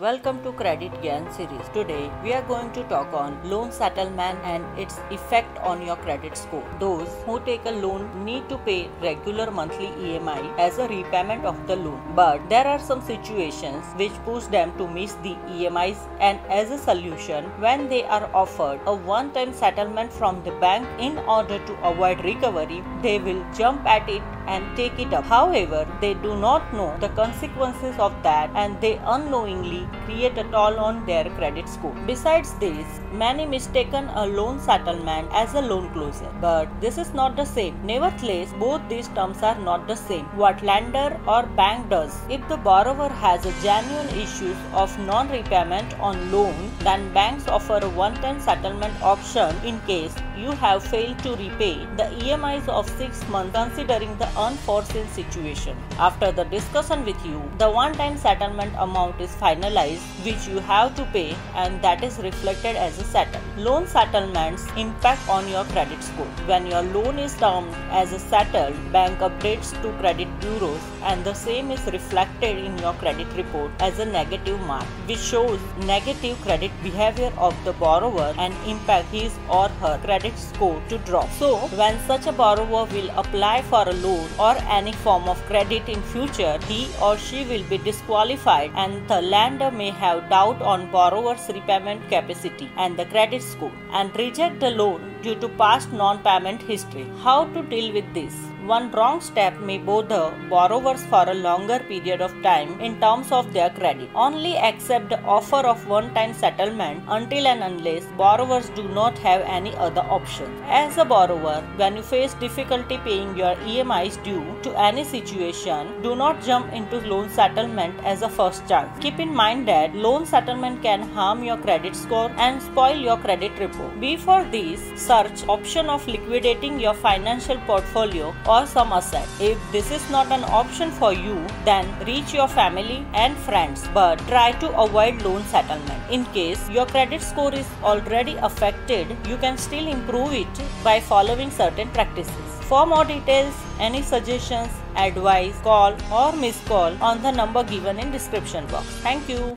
Welcome to Credit Gyan series. Today we are going to talk on loan settlement and its effect on your credit score. Those who take a loan need to pay regular monthly EMI as a repayment of the loan. But there are some situations which push them to miss the EMIs and as a solution when they are offered a one-time settlement from the bank in order to avoid recovery, they will jump at it and take it up. However, they do not know the consequences of that and they unknowingly create a toll on their credit score. Besides this, many mistaken a loan settlement as a loan closure. But this is not the same. Nevertheless, both these terms are not the same. What lender or bank does, if the borrower has a genuine issues of non-repayment on loan, then banks offer a one-time settlement option in case you have failed to repay the EMIs of 6 months considering the unforeseen situation. After the discussion with you, the one-time settlement amount is finalized which you have to pay and that is reflected as a settle. Loan settlements impact on your credit score. When your loan is termed as a settled, bank updates to credit bureaus and the same is reflected in your credit report as a negative mark which shows negative credit behavior of the borrower and impact his or her credit score to drop. So when such a borrower will apply for a loan or any form of credit in future, he or she will be disqualified and the lender may have doubt on borrower's repayment capacity and the credit score and reject the loan due to past non-payment history. How to deal with this? One wrong step may bother borrowers for a longer period of time in terms of their credit. Only accept the offer of one-time settlement until and unless borrowers do not have any other option. As a borrower, when you face difficulty paying your EMIs due to any situation, do not jump into loan settlement as a first chance. Keep in mind that loan settlement can harm your credit score and spoil your credit report. Before this, search option of liquidating your financial portfolio or or some asset. If this is not an option for you, then reach your family and friends, but try to avoid loan settlement. In case your credit score is already affected, you can still improve it by following certain practices. For more details, any suggestions, advice, call or miss call on the number given in description box. Thank you.